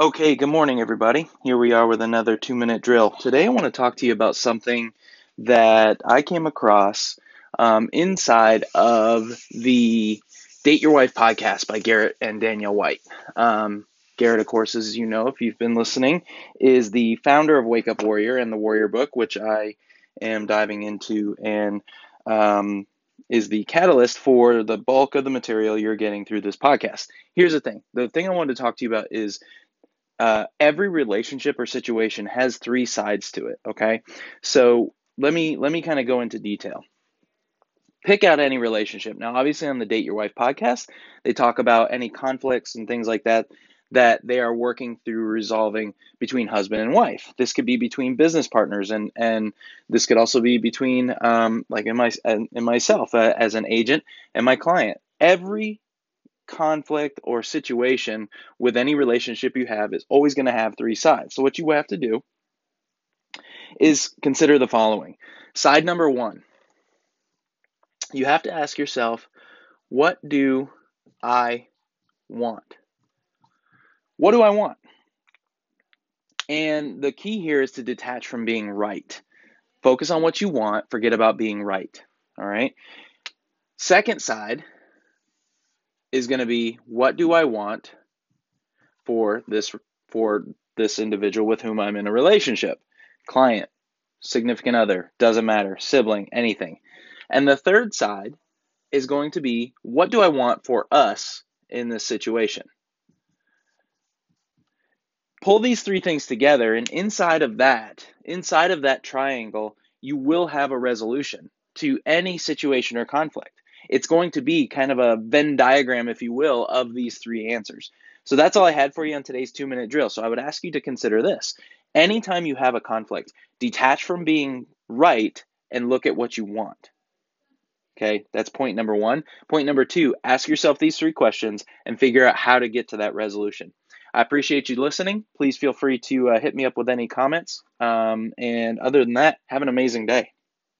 Okay, good morning, everybody. Here we are with another two minute drill. Today, I want to talk to you about something that I came across um, inside of the Date Your Wife podcast by Garrett and Danielle White. Um, Garrett, of course, as you know, if you've been listening, is the founder of Wake Up Warrior and the Warrior Book, which I am diving into and um, is the catalyst for the bulk of the material you're getting through this podcast. Here's the thing the thing I wanted to talk to you about is uh, every relationship or situation has three sides to it. Okay, so let me let me kind of go into detail. Pick out any relationship. Now, obviously, on the Date Your Wife podcast, they talk about any conflicts and things like that that they are working through resolving between husband and wife. This could be between business partners, and and this could also be between um, like in my in myself uh, as an agent and my client. Every conflict or situation with any relationship you have is always going to have three sides. So, what you have to do is consider the following. Side number one, you have to ask yourself, what do I want? What do I want? And the key here is to detach from being right. Focus on what you want, forget about being right. All right. Second side is going to be what do I want for this for this individual with whom I'm in a relationship? Client, significant other, doesn't matter, sibling, anything. And the third side is going to be what do I want for us in this situation? Pull these three things together and inside of that, inside of that triangle, you will have a resolution to any situation or conflict it's going to be kind of a Venn diagram, if you will, of these three answers. So that's all I had for you on today's two minute drill. So I would ask you to consider this. Anytime you have a conflict, detach from being right and look at what you want. Okay, that's point number one. Point number two, ask yourself these three questions and figure out how to get to that resolution. I appreciate you listening. Please feel free to uh, hit me up with any comments. Um, and other than that, have an amazing day.